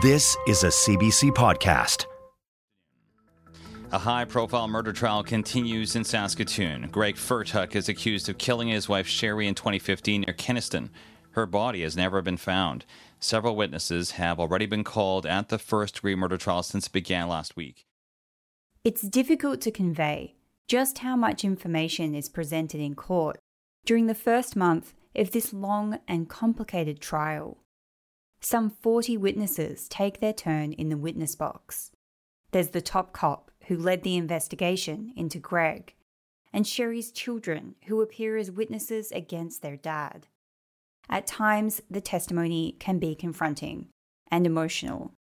This is a CBC podcast. A high profile murder trial continues in Saskatoon. Greg Fertuk is accused of killing his wife Sherry in 2015 near Kenaston. Her body has never been found. Several witnesses have already been called at the first degree murder trial since it began last week. It's difficult to convey just how much information is presented in court during the first month of this long and complicated trial. Some 40 witnesses take their turn in the witness box. There's the top cop who led the investigation into Greg, and Sherry's children who appear as witnesses against their dad. At times, the testimony can be confronting and emotional.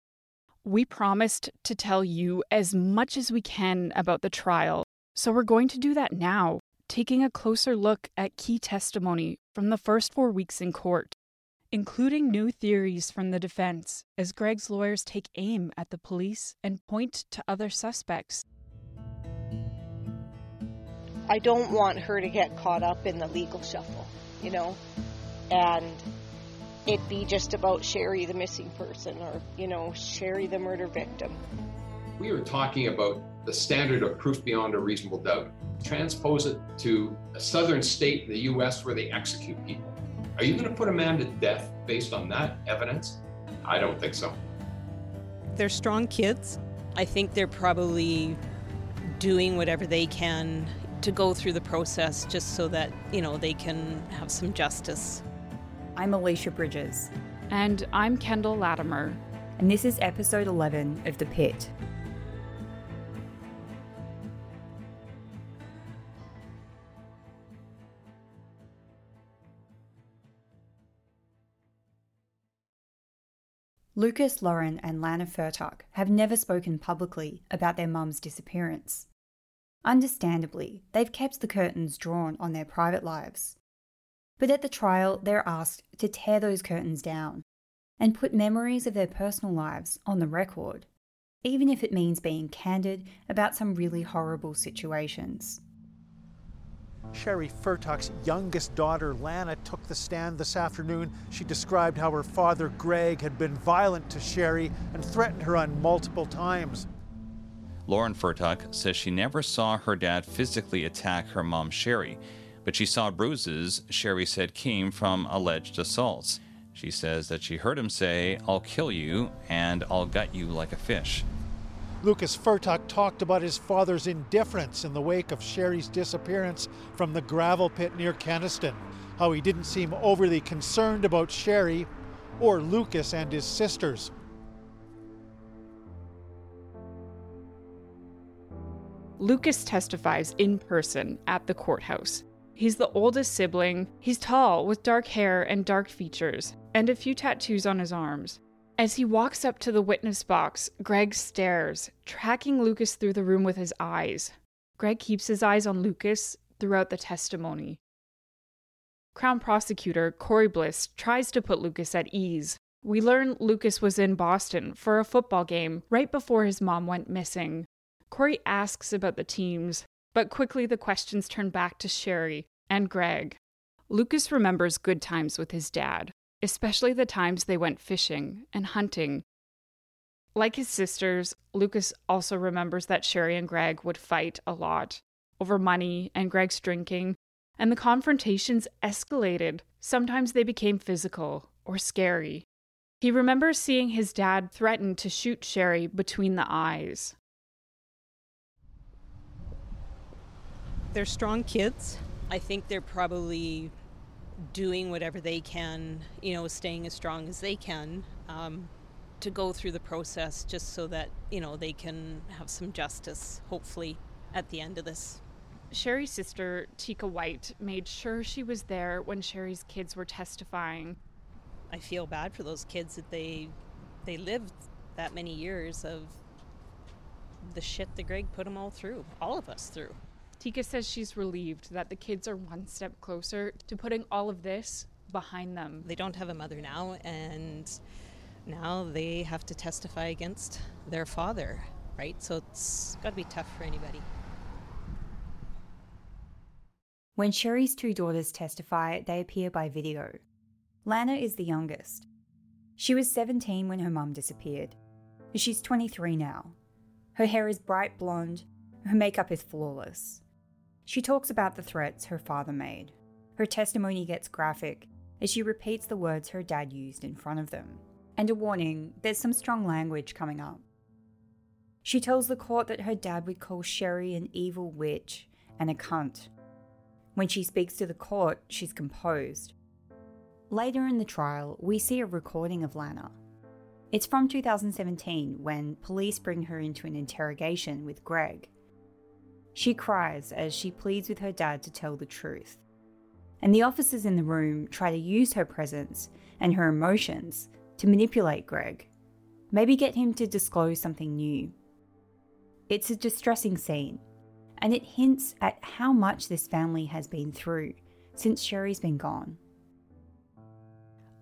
We promised to tell you as much as we can about the trial, so we're going to do that now, taking a closer look at key testimony from the first four weeks in court including new theories from the defense as Greg's lawyers take aim at the police and point to other suspects. I don't want her to get caught up in the legal shuffle, you know, and it be just about Sherry, the missing person, or, you know, Sherry, the murder victim. We are talking about the standard of proof beyond a reasonable doubt. Transpose it to a southern state in the U.S. where they execute people are you going to put a man to death based on that evidence? I don't think so. They're strong kids. I think they're probably doing whatever they can to go through the process just so that, you know, they can have some justice. I'm Alicia Bridges. And I'm Kendall Latimer. And this is episode 11 of The Pit. Lucas, Lauren, and Lana Fertuk have never spoken publicly about their mum's disappearance. Understandably, they've kept the curtains drawn on their private lives. But at the trial, they're asked to tear those curtains down and put memories of their personal lives on the record, even if it means being candid about some really horrible situations. Sherry Fertuk's youngest daughter, Lana, took the stand this afternoon. She described how her father, Greg, had been violent to Sherry and threatened her on multiple times. Lauren Fertuk says she never saw her dad physically attack her mom, Sherry, but she saw bruises Sherry said came from alleged assaults. She says that she heard him say, I'll kill you and I'll gut you like a fish. Lucas Fertuk talked about his father's indifference in the wake of Sherry's disappearance from the gravel pit near Kenaston, how he didn't seem overly concerned about Sherry or Lucas and his sisters. Lucas testifies in person at the courthouse. He's the oldest sibling. He's tall, with dark hair and dark features, and a few tattoos on his arms. As he walks up to the witness box, Greg stares, tracking Lucas through the room with his eyes. Greg keeps his eyes on Lucas throughout the testimony. Crown prosecutor Corey Bliss tries to put Lucas at ease. We learn Lucas was in Boston for a football game right before his mom went missing. Corey asks about the teams, but quickly the questions turn back to Sherry and Greg. Lucas remembers good times with his dad, especially the times they went fishing and hunting. Like his sisters, Lucas also remembers that Sherry and Greg would fight a lot over money and Greg's drinking, and the confrontations escalated. Sometimes they became physical or scary. He remembers seeing his dad threaten to shoot Sherry between the eyes. They're strong kids. I think they're probably doing whatever they can, you know, staying as strong as they can um, to go through the process just so that, you know, they can have some justice, hopefully, at the end of this. Sherry's sister, Tika White, made sure she was there when Sherry's kids were testifying. I feel bad for those kids that they they lived that many years of the shit that Greg put them all through, all of us through. Tika says she's relieved that the kids are one step closer to putting all of this behind them. They don't have a mother now, and now they have to testify against their father, right? So it's got to be tough for anybody. When Sherry's two daughters testify, they appear by video. Lana is the youngest. She was 17 when her mum disappeared. She's 23 now. Her hair is bright blonde, her makeup is flawless. She talks about the threats her father made. Her testimony gets graphic as she repeats the words her dad used in front of them. And a warning there's some strong language coming up. She tells the court that her dad would call Sherry an evil witch and a cunt. When she speaks to the court, she's composed. Later in the trial, we see a recording of Lana. It's from 2017 when police bring her into an interrogation with Greg. She cries as she pleads with her dad to tell the truth. And the officers in the room try to use her presence and her emotions to manipulate Greg, maybe get him to disclose something new. It's a distressing scene, and it hints at how much this family has been through since Sherry's been gone.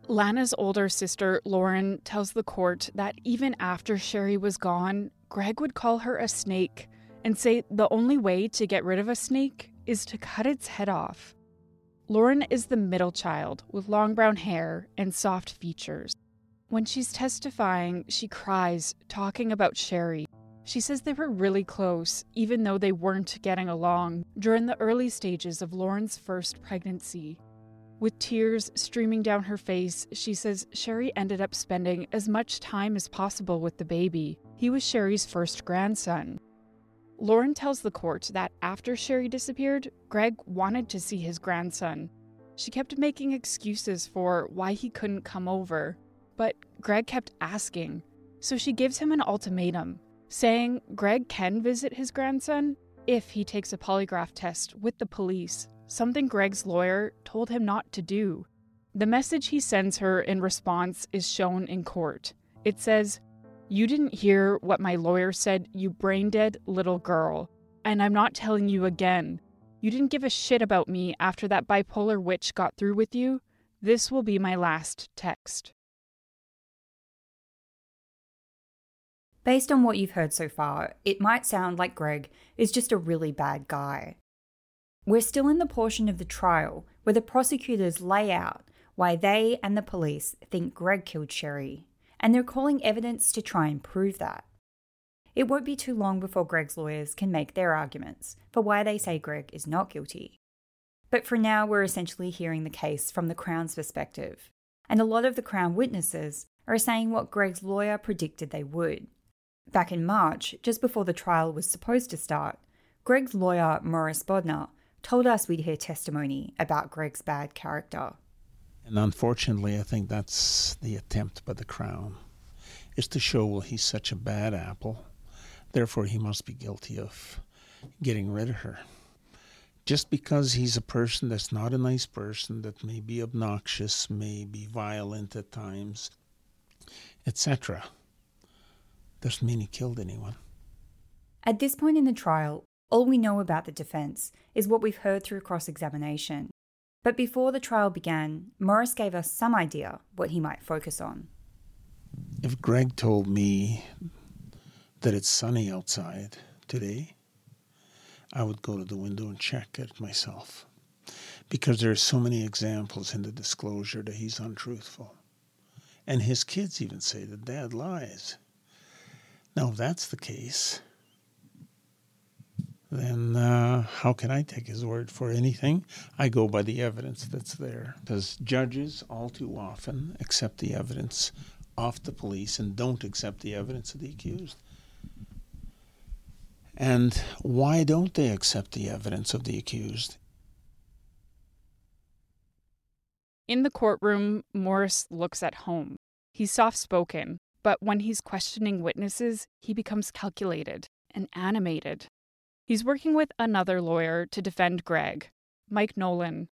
Lana's older sister, Lauren, tells the court that even after Sherry was gone, Greg would call her a snake and say the only way to get rid of a snake is to cut its head off. Lauren is the middle child with long brown hair and soft features. When she's testifying, she cries, talking about Sherry. She says they were really close, even though they weren't getting along, during the early stages of Lauren's first pregnancy. With tears streaming down her face, she says Sherry ended up spending as much time as possible with the baby. He was Sherry's first grandson. Lauren tells the court that after Sherry disappeared, Greg wanted to see his grandson. She kept making excuses for why he couldn't come over, but Greg kept asking. So she gives him an ultimatum, saying Greg can visit his grandson if he takes a polygraph test with the police, something Greg's lawyer told him not to do. The message he sends her in response is shown in court. It says, you didn't hear what my lawyer said, you brain dead little girl. And I'm not telling you again. You didn't give a shit about me after that bipolar witch got through with you. This will be my last text. Based on what you've heard so far, it might sound like Greg is just a really bad guy. We're still in the portion of the trial where the prosecutors lay out why they and the police think Greg killed Sherry and they're calling evidence to try and prove that. It won't be too long before Greg's lawyers can make their arguments for why they say Greg is not guilty. But for now, we're essentially hearing the case from the Crown's perspective, and a lot of the Crown witnesses are saying what Greg's lawyer predicted they would. Back in March, just before the trial was supposed to start, Greg's lawyer, Morris Bodnar, told us we'd hear testimony about Greg's bad character. And unfortunately, I think that's the attempt by the Crown, is to show, well, he's such a bad apple, therefore he must be guilty of getting rid of her. Just because he's a person that's not a nice person, that may be obnoxious, may be violent at times, etc., doesn't mean he killed anyone. At this point in the trial, all we know about the defense is what we've heard through cross examination. But before the trial began, Morris gave us some idea what he might focus on. If Greg told me that it's sunny outside today, I would go to the window and check it myself. Because there are so many examples in the disclosure that he's untruthful. And his kids even say that dad lies. Now, if that's the case, then uh, how can I take his word for anything? I go by the evidence that's there. Because judges all too often accept the evidence of the police and don't accept the evidence of the accused. And why don't they accept the evidence of the accused? In the courtroom, Morris looks at home. He's soft spoken, but when he's questioning witnesses, he becomes calculated and animated. He's working with another lawyer to defend Greg, Mike Nolan.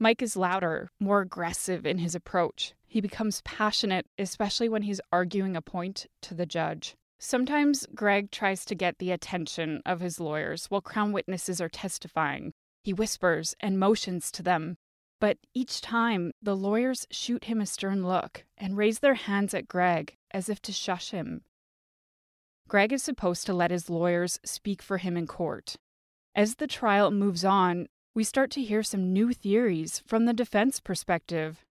Mike is louder, more aggressive in his approach. He becomes passionate, especially when he's arguing a point to the judge. Sometimes Greg tries to get the attention of his lawyers while Crown witnesses are testifying. He whispers and motions to them, but each time the lawyers shoot him a stern look and raise their hands at Greg as if to shush him. Greg is supposed to let his lawyers speak for him in court. As the trial moves on, we start to hear some new theories from the defense perspective.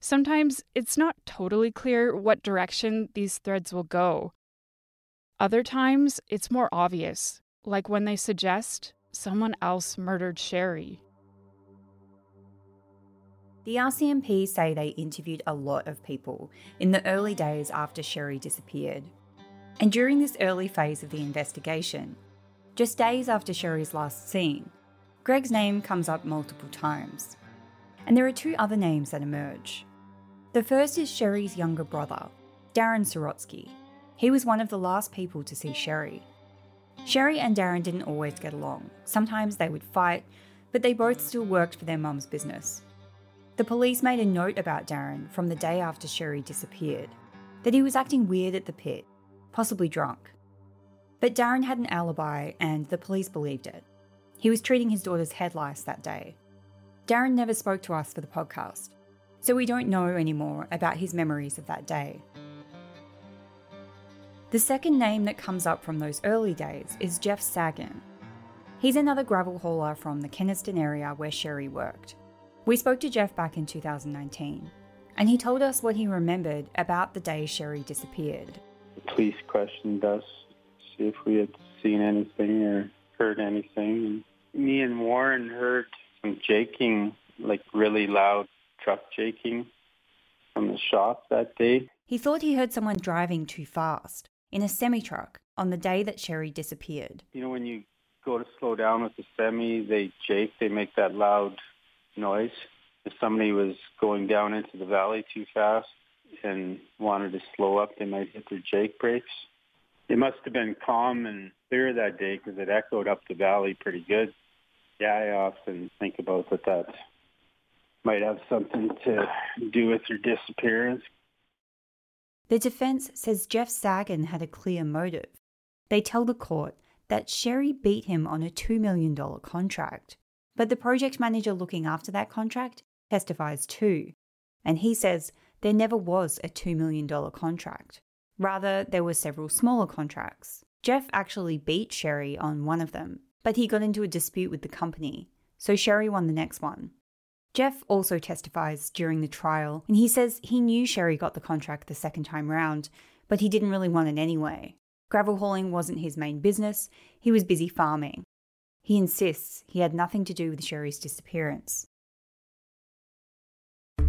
Sometimes it's not totally clear what direction these threads will go. Other times, it's more obvious, like when they suggest someone else murdered Sherry. The RCMP say they interviewed a lot of people in the early days after Sherry disappeared. And during this early phase of the investigation, just days after Sherry's last seen, Greg's name comes up multiple times. And there are two other names that emerge. The first is Sherry's younger brother, Darren Sorotsky. He was one of the last people to see Sherry. Sherry and Darren didn't always get along. Sometimes they would fight, but they both still worked for their mum's business. The police made a note about Darren from the day after Sherry disappeared that he was acting weird at the pit, possibly drunk. But Darren had an alibi and the police believed it. He was treating his daughter's head lice that day. Darren never spoke to us for the podcast, so we don't know anymore about his memories of that day. The second name that comes up from those early days is Jeff Sagan. He's another gravel hauler from the Kenaston area where Sherry worked. We spoke to Jeff back in 2019, and he told us what he remembered about the day Sherry disappeared. The police questioned us, see if we had seen anything or heard anything. And me and Warren heard some jaking, like really loud truck jaking from the shop that day. He thought he heard someone driving too fast in a semi truck on the day that Sherry disappeared. You know, when you go to slow down with the semi, they jake, they make that loud noise. If somebody was going down into the valley too fast and wanted to slow up, they might hit their jake brakes. It must have been calm and clear that day because it echoed up the valley pretty good. Yeah, I often think about that that might have something to do with her disappearance. The defense says Jeff Sagan had a clear motive. They tell the court that Sherry beat him on a $2 million contract. But the project manager looking after that contract testifies too, and he says there never was a $2 million contract. Rather, there were several smaller contracts. Jeff actually beat Sherry on one of them, but he got into a dispute with the company, so Sherry won the next one. Jeff also testifies during the trial, and he says he knew Sherry got the contract the second time round, but he didn't really want it anyway. Gravel hauling wasn't his main business, he was busy farming. He insists he had nothing to do with Sherry's disappearance.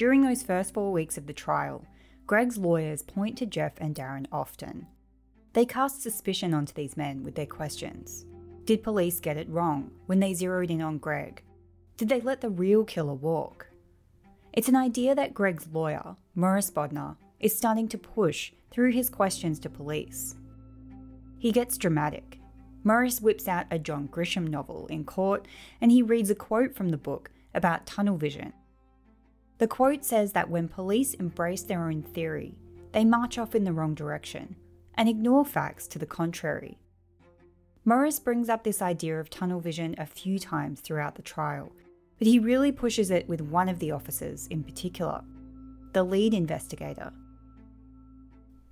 During those first four weeks of the trial, Greg's lawyers point to Jeff and Darren often. They cast suspicion onto these men with their questions. Did police get it wrong when they zeroed in on Greg? Did they let the real killer walk? It's an idea that Greg's lawyer, Morris Bodnar, is starting to push through his questions to police. He gets dramatic. Morris whips out a John Grisham novel in court and he reads a quote from the book about tunnel vision. The quote says that when police embrace their own theory, they march off in the wrong direction and ignore facts to the contrary. Morris brings up this idea of tunnel vision a few times throughout the trial, but he really pushes it with one of the officers in particular, the lead investigator.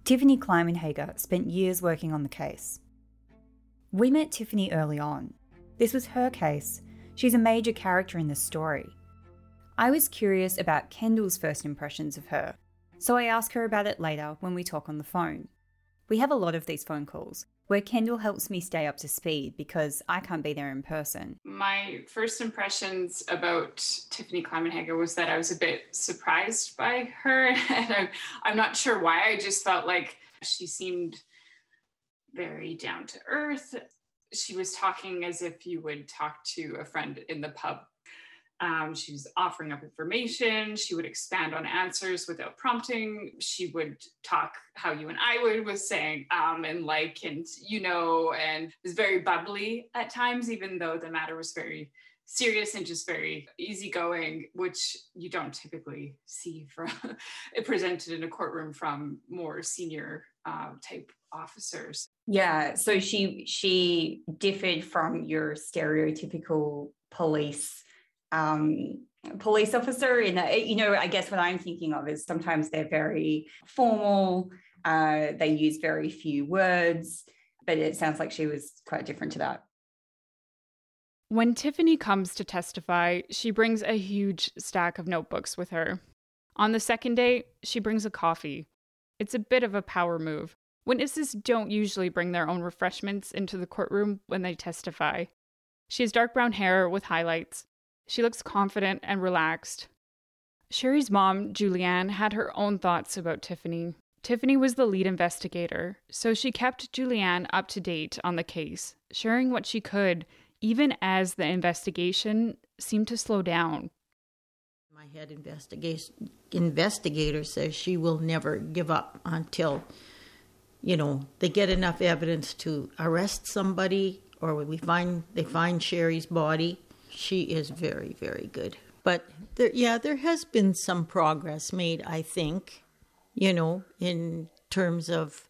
Tiffany Kleimenhager spent years working on the case. We met Tiffany early on. This was her case. She's a major character in the story. I was curious about Kendall's first impressions of her, so I asked her about it later when we talk on the phone. We have a lot of these phone calls where Kendall helps me stay up to speed because I can't be there in person. My first impressions about Tiffany Kleimenhager was that I was a bit surprised by her. And I'm, I'm not sure why. I just felt like she seemed very down to earth. She was talking as if you would talk to a friend in the pub um, she was offering up information. She would expand on answers without prompting. She would talk how you and I would, was saying, um, and like, and you know, and was very bubbly at times, even though the matter was very serious and just very easygoing, which you don't typically see from presented in a courtroom from more senior uh, type officers. Yeah, so she she differed from your stereotypical police um, police officer in a, you know i guess what i'm thinking of is sometimes they're very formal uh, they use very few words but it sounds like she was quite different to that. When tiffany comes to testify she brings a huge stack of notebooks with her. On the second day she brings a coffee. It's a bit of a power move. Witnesses don't usually bring their own refreshments into the courtroom when they testify. She has dark brown hair with highlights she looks confident and relaxed. Sherry's mom, Julianne, had her own thoughts about Tiffany. Tiffany was the lead investigator, so she kept Julianne up to date on the case, sharing what she could, even as the investigation seemed to slow down. My head investigation investigator says she will never give up until, you know, they get enough evidence to arrest somebody or we find they find Sherry's body she is very, very good. But there, yeah, there has been some progress made, I think, you know, in terms of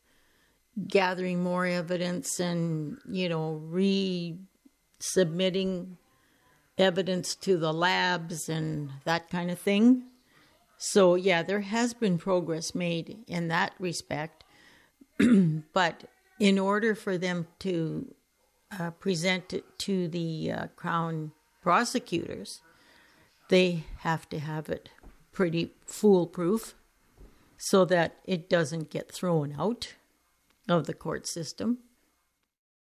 gathering more evidence and, you know, resubmitting evidence to the labs and that kind of thing. So, yeah, there has been progress made in that respect. but in order for them to uh, present it to the uh, Crown prosecutors, they have to have it pretty foolproof so that it doesn't get thrown out of the court system.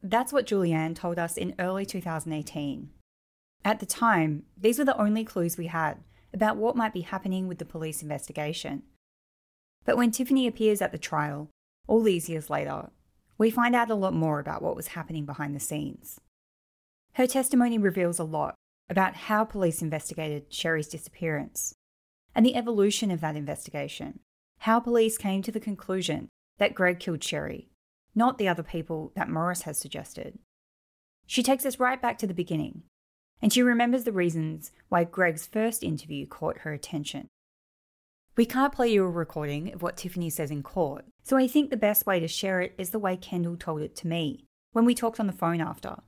That's what Julianne told us in early 2018. At the time, these were the only clues we had about what might be happening with the police investigation. But when Tiffany appears at the trial, all these years later, we find out a lot more about what was happening behind the scenes. Her testimony reveals a lot about how police investigated Sherry's disappearance and the evolution of that investigation, how police came to the conclusion that Greg killed Sherry, not the other people that Morris has suggested. She takes us right back to the beginning, and she remembers the reasons why Greg's first interview caught her attention. We can't play you a recording of what Tiffany says in court, so I think the best way to share it is the way Kendall told it to me when we talked on the phone after.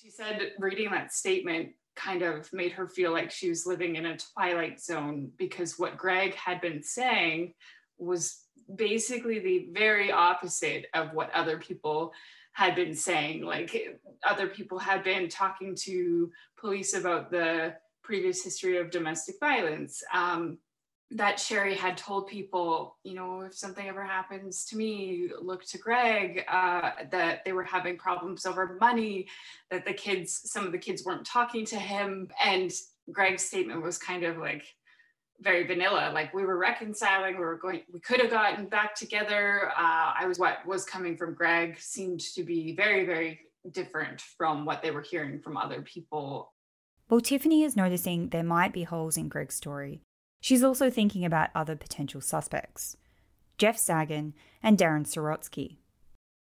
She said, reading that statement, kind of made her feel like she was living in a twilight zone because what Greg had been saying was basically the very opposite of what other people had been saying. Like other people had been talking to police about the previous history of domestic violence. Um, that Sherry had told people, you know, if something ever happens to me, look to Greg, uh, that they were having problems over money, that the kids, some of the kids weren't talking to him. And Greg's statement was kind of like very vanilla, like we were reconciling, we were going, we could have gotten back together. Uh, I was what was coming from Greg seemed to be very, very different from what they were hearing from other people. Well, Tiffany is noticing there might be holes in Greg's story She's also thinking about other potential suspects Jeff Sagan and Darren Sorotsky.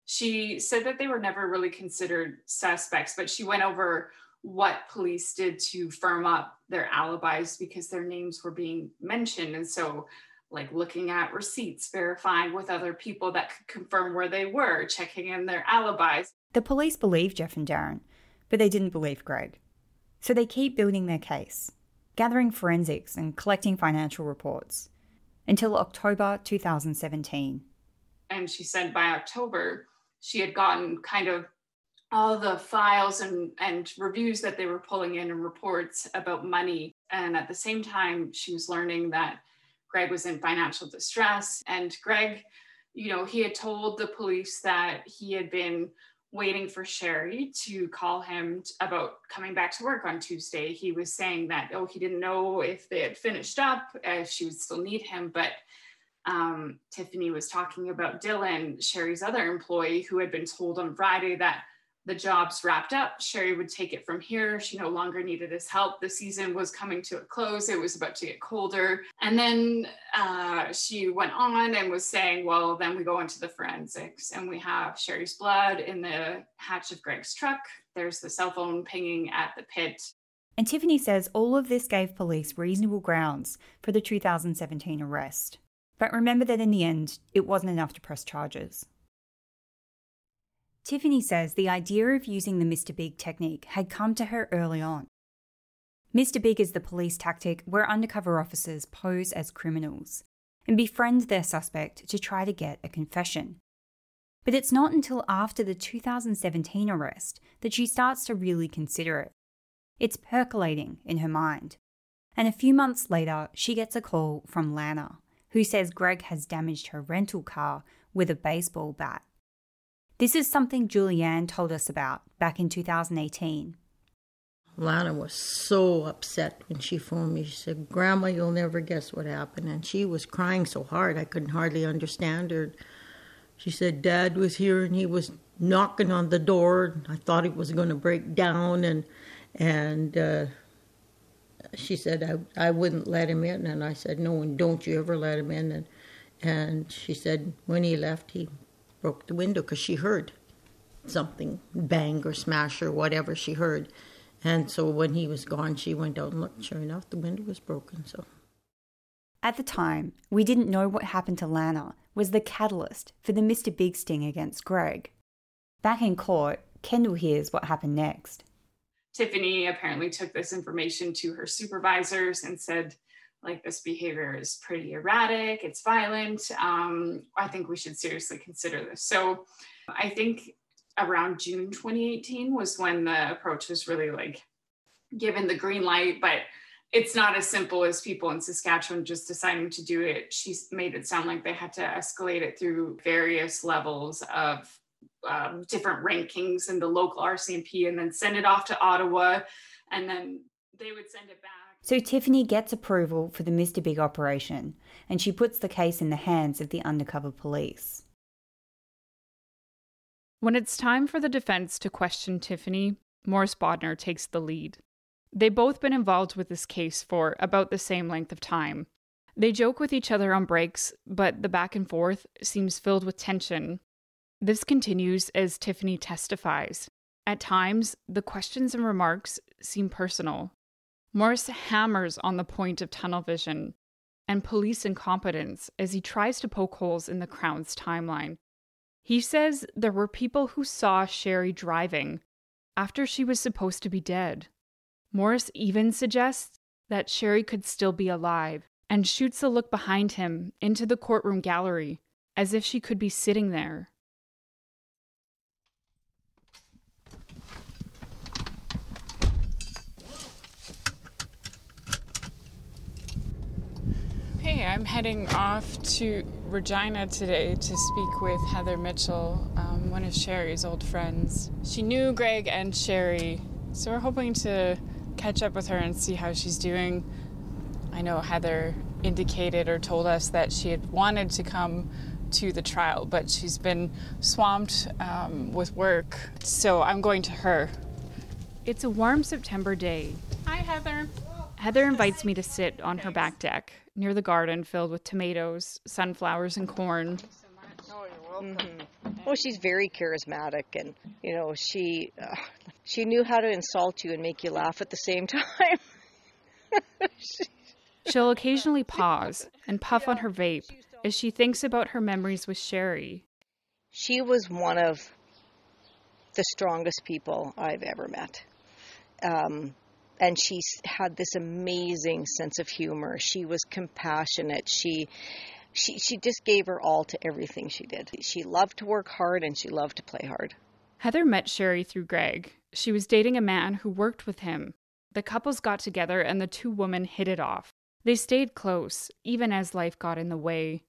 She said that they were never really considered suspects, but she went over what police did to firm up their alibis because their names were being mentioned. And so, like looking at receipts, verifying with other people that could confirm where they were, checking in their alibis. The police believed Jeff and Darren, but they didn't believe Greg. So they keep building their case gathering forensics and collecting financial reports until October 2017. And she said by October, she had gotten kind of all the files and, and reviews that they were pulling in and reports about money. And at the same time, she was learning that Greg was in financial distress. And Greg you know, he had told the police that he had been waiting for Sherry to call him about coming back to work on Tuesday. He was saying that, oh, he didn't know if they had finished up, if she would still need him. But um, Tiffany was talking about Dylan, Sherry's other employee, who had been told on Friday that the job's wrapped up. Sherry would take it from here. She no longer needed his help. The season was coming to a close. It was about to get colder. And then uh, she went on and was saying, well, then we go into the forensics and we have Sherry's blood in the hatch of Greg's truck. There's the cell phone pinging at the pit. And Tiffany says all of this gave police reasonable grounds for the 2017 arrest. But remember that in the end, it wasn't enough to press charges. Tiffany says the idea of using the Mr. Big technique had come to her early on. Mr. Big is the police tactic where undercover officers pose as criminals and befriend their suspect to try to get a confession. But it's not until after the 2017 arrest that she starts to really consider it. It's percolating in her mind. And a few months later, she gets a call from Lana, who says Greg has damaged her rental car with a baseball bat. This is something Julianne told us about back in 2018. Lana was so upset when she phoned me. She said, Grandma, you'll never guess what happened. And she was crying so hard I couldn't hardly understand her. She said, Dad was here and he was knocking on the door. I thought he was going to break down. And, and uh, she said, I, I wouldn't let him in. And I said, No, and don't you ever let him in. And, and she said, when he left, he broke the window because she heard something bang or smash or whatever she heard. And so when he was gone, she went out and looked. Sure enough, the window was broken. So. At the time, we didn't know what happened to Lana was the catalyst for the Mr. Big sting against Greg. Back in court, Kendall hears what happened next. Tiffany apparently took this information to her supervisors and said, like this behavior is pretty erratic, it's violent. Um, I think we should seriously consider this. So I think around June 2018 was when the approach was really like given the green light, but it's not as simple as people in Saskatchewan just deciding to do it. She made it sound like they had to escalate it through various levels of um, different rankings in the local RCMP and then send it off to Ottawa and then they would send it back. So Tiffany gets approval for the Mr. Big operation and she puts the case in the hands of the undercover police. When it's time for the defense to question Tiffany, Morris Bodnar takes the lead. They've both been involved with this case for about the same length of time. They joke with each other on breaks, but the back and forth seems filled with tension. This continues as Tiffany testifies. At times, the questions and remarks seem personal, Morris hammers on the point of tunnel vision and police incompetence as he tries to poke holes in the Crown's timeline. He says there were people who saw Sherry driving after she was supposed to be dead. Morris even suggests that Sherry could still be alive and shoots a look behind him into the courtroom gallery as if she could be sitting there. I'm heading off to Regina today to speak with Heather Mitchell, um, one of Sherry's old friends. She knew Greg and Sherry, so we're hoping to catch up with her and see how she's doing. I know Heather indicated or told us that she had wanted to come to the trial, but she's been swamped um, with work, so I'm going to her. It's a warm September day. Hi, Heather. Heather invites me to sit on her back deck near the garden filled with tomatoes, sunflowers, and corn. Mm-hmm. Well, she's very charismatic, and you know she uh, she knew how to insult you and make you laugh at the same time. She'll occasionally pause and puff on her vape as she thinks about her memories with Sherry. She was one of the strongest people I've ever met. Um, and she had this amazing sense of humor. She was compassionate. She she she just gave her all to everything she did. She loved to work hard and she loved to play hard. Heather met Sherry through Greg. She was dating a man who worked with him. The couples got together and the two women hit it off. They stayed close, even as life got in the way.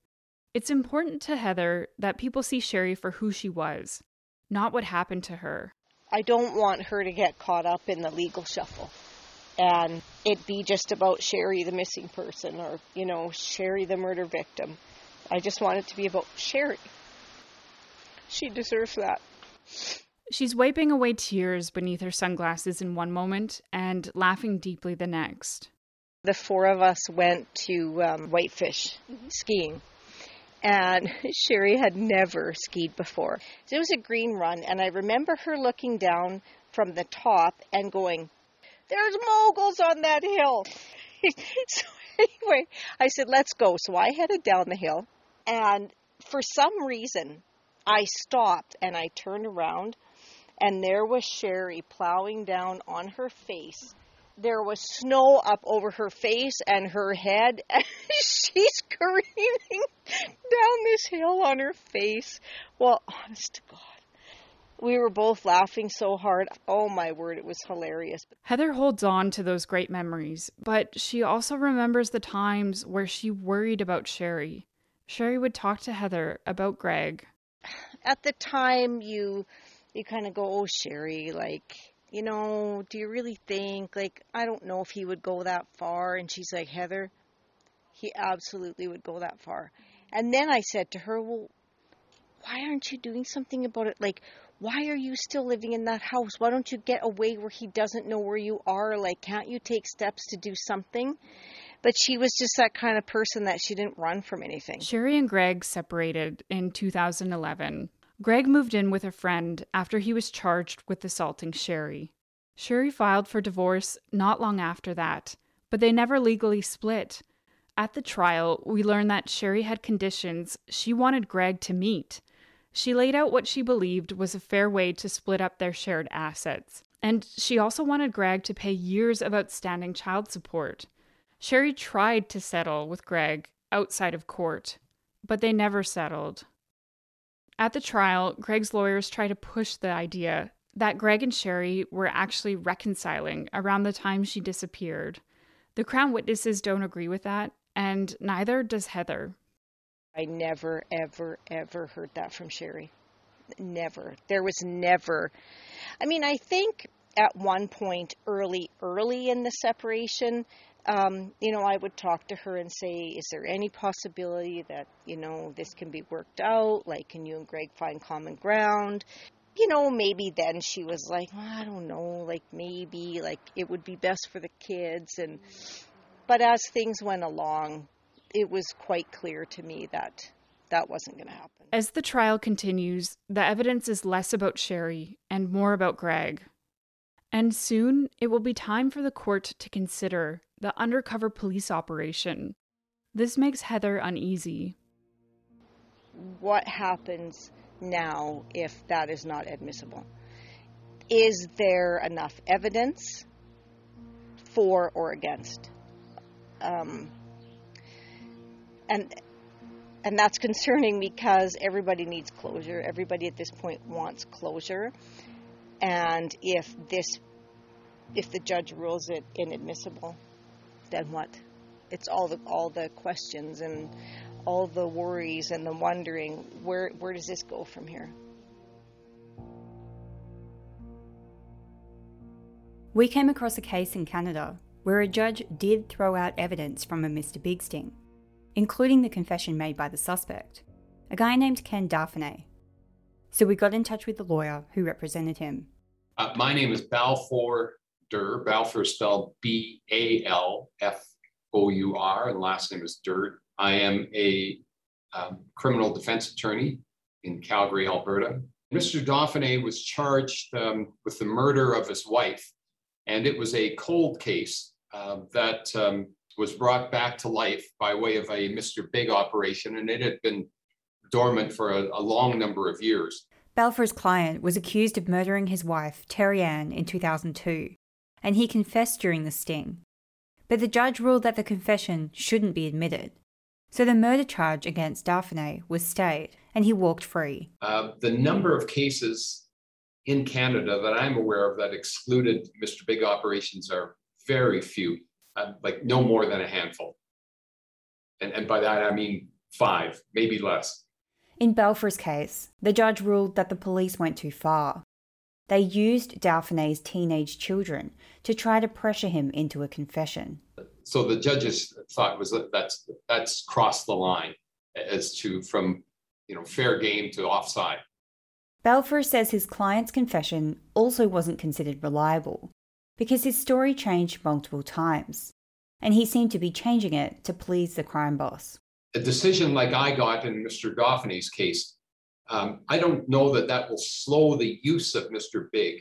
It's important to Heather that people see Sherry for who she was, not what happened to her. I don't want her to get caught up in the legal shuffle and it be just about Sherry, the missing person, or, you know, Sherry, the murder victim. I just want it to be about Sherry. She deserves that. She's wiping away tears beneath her sunglasses in one moment and laughing deeply the next. The four of us went to um, Whitefish mm-hmm. skiing, and Sherry had never skied before. So it was a green run, and I remember her looking down from the top and going, There's moguls on that hill. so anyway, I said, Let's go. So I headed down the hill, and for some reason, I stopped and I turned around, and there was Sherry plowing down on her face. There was snow up over her face and her head, and she's screaming down this hill on her face. Well, honest to God. We were both laughing so hard. Oh my word, it was hilarious. Heather holds on to those great memories, but she also remembers the times where she worried about Sherry. Sherry would talk to Heather about Greg. At the time, you you kind of go, "Oh, Sherry, like, you know, do you really think like I don't know if he would go that far?" And she's like, "Heather, he absolutely would go that far." And then I said to her, "Well, why aren't you doing something about it? Like, why are you still living in that house? Why don't you get away where he doesn't know where you are? Like, can't you take steps to do something?" But she was just that kind of person that she didn't run from anything. Sherry and Greg separated in 2011. Greg moved in with a friend after he was charged with assaulting Sherry. Sherry filed for divorce not long after that, but they never legally split. At the trial, we learned that Sherry had conditions she wanted Greg to meet. She laid out what she believed was a fair way to split up their shared assets, and she also wanted Greg to pay years of outstanding child support. Sherry tried to settle with Greg outside of court, but they never settled. At the trial, Greg's lawyers tried to push the idea that Greg and Sherry were actually reconciling around the time she disappeared. The Crown witnesses don't agree with that, and neither does Heather. I never, ever, ever heard that from Sherry. Never. There was never. I mean, I think at one point early, early in the separation, um, you know, I would talk to her and say, is there any possibility that, you know, this can be worked out? Like, can you and Greg find common ground? You know, maybe then she was like, well, I don't know, like maybe, like it would be best for the kids. And, but as things went along, it was quite clear to me that that wasn't going to happen. As the trial continues, the evidence is less about Sherry and more about Greg. And soon it will be time for the court to consider the undercover police operation. This makes Heather uneasy. What happens now if that is not admissible? Is there enough evidence for or against? Um, and and that's concerning because everybody needs closure. Everybody at this point wants closure. And if this if the judge rules it inadmissible, then what? It's all the all the questions and all the worries and the wondering where where does this go from here? We came across a case in Canada where a judge did throw out evidence from a Mr. Big Sting, including the confession made by the suspect, a guy named Ken Dauphinais. So we got in touch with the lawyer who represented him. Uh, my name is Balfour Der. Balfour spelled B A L F O U R, and last name is Der. I am a um, criminal defense attorney in Calgary, Alberta. Mr. Dauphinais was charged um, with the murder of his wife, and it was a cold case uh, that um, was brought back to life by way of a Mr. Big operation, and it had been dormant for a, a long number of years. Balfour's client was accused of murdering his wife, Terry Ann, in 2002 and he confessed during the sting. But the judge ruled that the confession shouldn't be admitted. So the murder charge against Dauphinais was stayed, and he walked free. Uh, the number of cases in Canada that I'm aware of that excluded Mr. Big operations are very few, uh, like no more than a handful. And, and by that I mean five, maybe less. In Balfour's case, the judge ruled that the police went too far. They used Dauphinais's teenage children to try to pressure him into a confession. So the judges thought was that that's that's crossed the line as to from you know fair game to offside. Belfour says his client's confession also wasn't considered reliable because his story changed multiple times, and he seemed to be changing it to please the crime boss. A decision like I got in Mr. Dauphinais's case, um, I don't know that that will slow the use of Mr. Big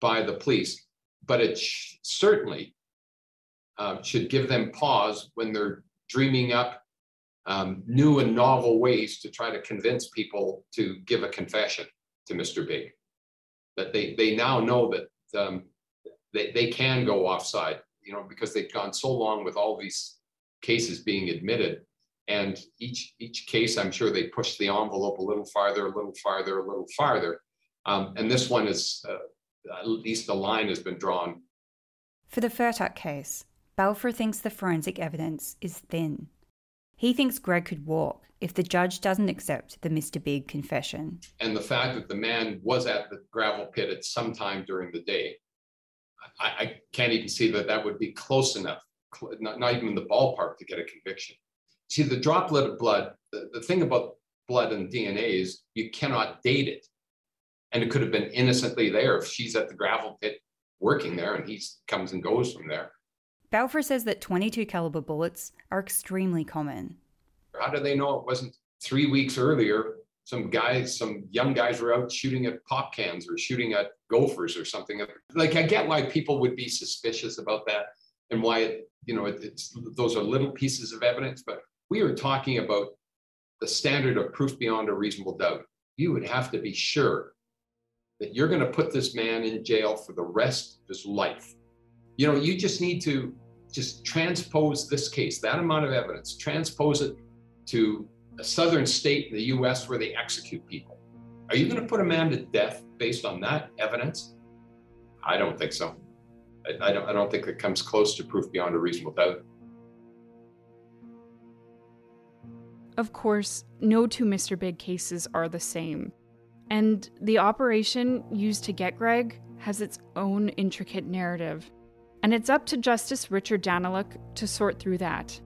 by the police, but it sh- certainly uh, should give them pause when they're dreaming up um, new and novel ways to try to convince people to give a confession to Mr. Big. That they they now know that um, they, they can go offside, you know, because they've gone so long with all these cases being admitted. And each each case, I'm sure they push the envelope a little farther, a little farther, a little farther. Um, and this one is, uh, at least the line has been drawn. For the Fertuck case, Balfour thinks the forensic evidence is thin. He thinks Greg could walk if the judge doesn't accept the Mr. Big confession. And the fact that the man was at the gravel pit at some time during the day, I, I can't even see that that would be close enough, not, not even in the ballpark to get a conviction. See, the droplet of blood, the, the thing about blood and DNA is you cannot date it. And it could have been innocently there if she's at the gravel pit working there and he comes and goes from there. Balfour says that 22 caliber bullets are extremely common. How do they know it wasn't three weeks earlier? Some guys, some young guys were out shooting at pop cans or shooting at gophers or something. Like I get why people would be suspicious about that and why it, you know, it, it's those are little pieces of evidence. But we are talking about the standard of proof beyond a reasonable doubt. You would have to be sure that you're going to put this man in jail for the rest of his life. You know, you just need to just transpose this case, that amount of evidence, transpose it to a southern state in the US where they execute people. Are you going to put a man to death based on that evidence? I don't think so. I, I, don't, I don't think it comes close to proof beyond a reasonable doubt. Of course, no two Mr. Big cases are the same. And the operation used to get Greg has its own intricate narrative. And it's up to Justice Richard Danyliuk to sort through that.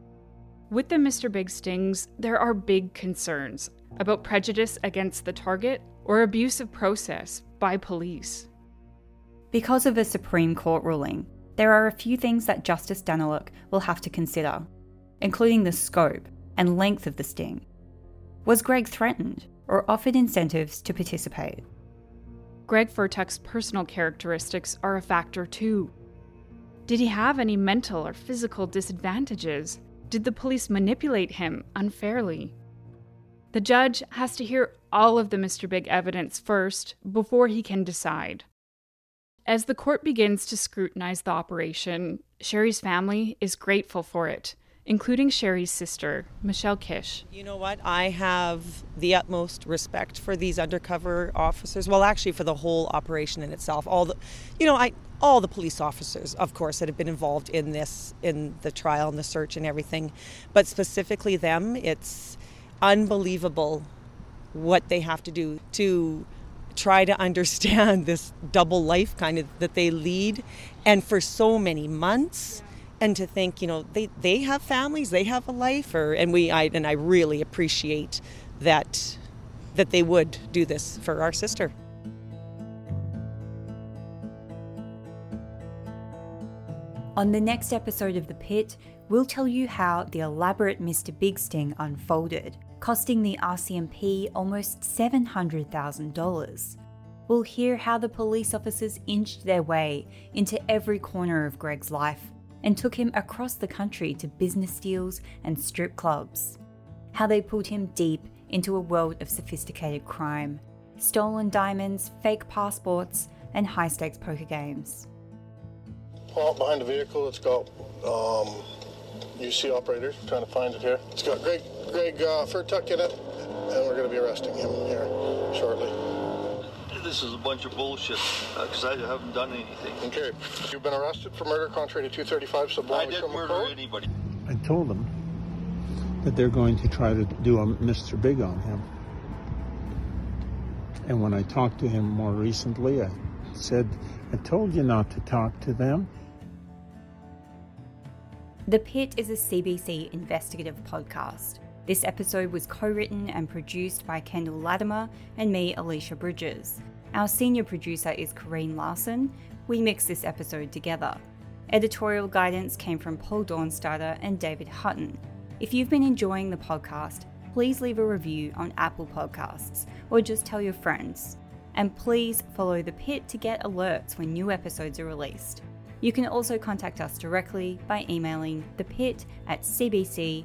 With the Mr. Big stings, there are big concerns about prejudice against the target or abuse of process by police. Because of the Supreme Court ruling, there are a few things that Justice Danyliuk will have to consider, including the scope and length of the sting. Was Greg threatened or offered incentives to participate? Greg Fertuck's personal characteristics are a factor too. Did he have any mental or physical disadvantages? Did the police manipulate him unfairly? The judge has to hear all of the Mr. Big evidence first before he can decide. As the court begins to scrutinize the operation, Sheree's family is grateful for it, including Sheree's sister, Michelle Kish. You know what? I have the utmost respect for these undercover officers. Well, actually, for the whole operation in itself. All the, you know, I all the police officers, of course, that have been involved in this, in the trial and the search and everything, but specifically them. It's unbelievable what they have to do to try to understand this double life kind of that they lead and for so many months and to think you know they they have families they have a life or and we I and I really appreciate that that they would do this for our sister On the next episode of The Pit, we'll tell you how the elaborate Mr. Big Sting unfolded, costing the RCMP almost $700,000. We'll hear how the police officers inched their way into every corner of Greg's life and took him across the country to business deals and strip clubs. How they pulled him deep into a world of sophisticated crime, stolen diamonds, fake passports, and high stakes poker games. Pull behind the vehicle. It's got um, UC operators trying to find it here. It's got Greg Greg uh, Fertuck in it, and we're going to be arresting him here shortly. This is a bunch of bullshit because uh, I haven't done anything. Okay, you've been arrested for murder contrary to 235 sublime I didn't murder code. anybody. I told them that they're going to try to do a Mr. Big on him. And when I talked to him more recently, I said, I told you not to talk to them. The Pit is a CBC investigative podcast. This episode was co written and produced by Kendall Latimer and me, Alicia Bridges. Our senior producer is Corrine Larson. We mixed this episode together. Editorial guidance came from Paul Dornstauder and David Hutton. If you've been enjoying the podcast, please leave a review on Apple Podcasts or just tell your friends. And please follow The Pit to get alerts when new episodes are released. You can also contact us directly by emailing thepit at cbc.ca.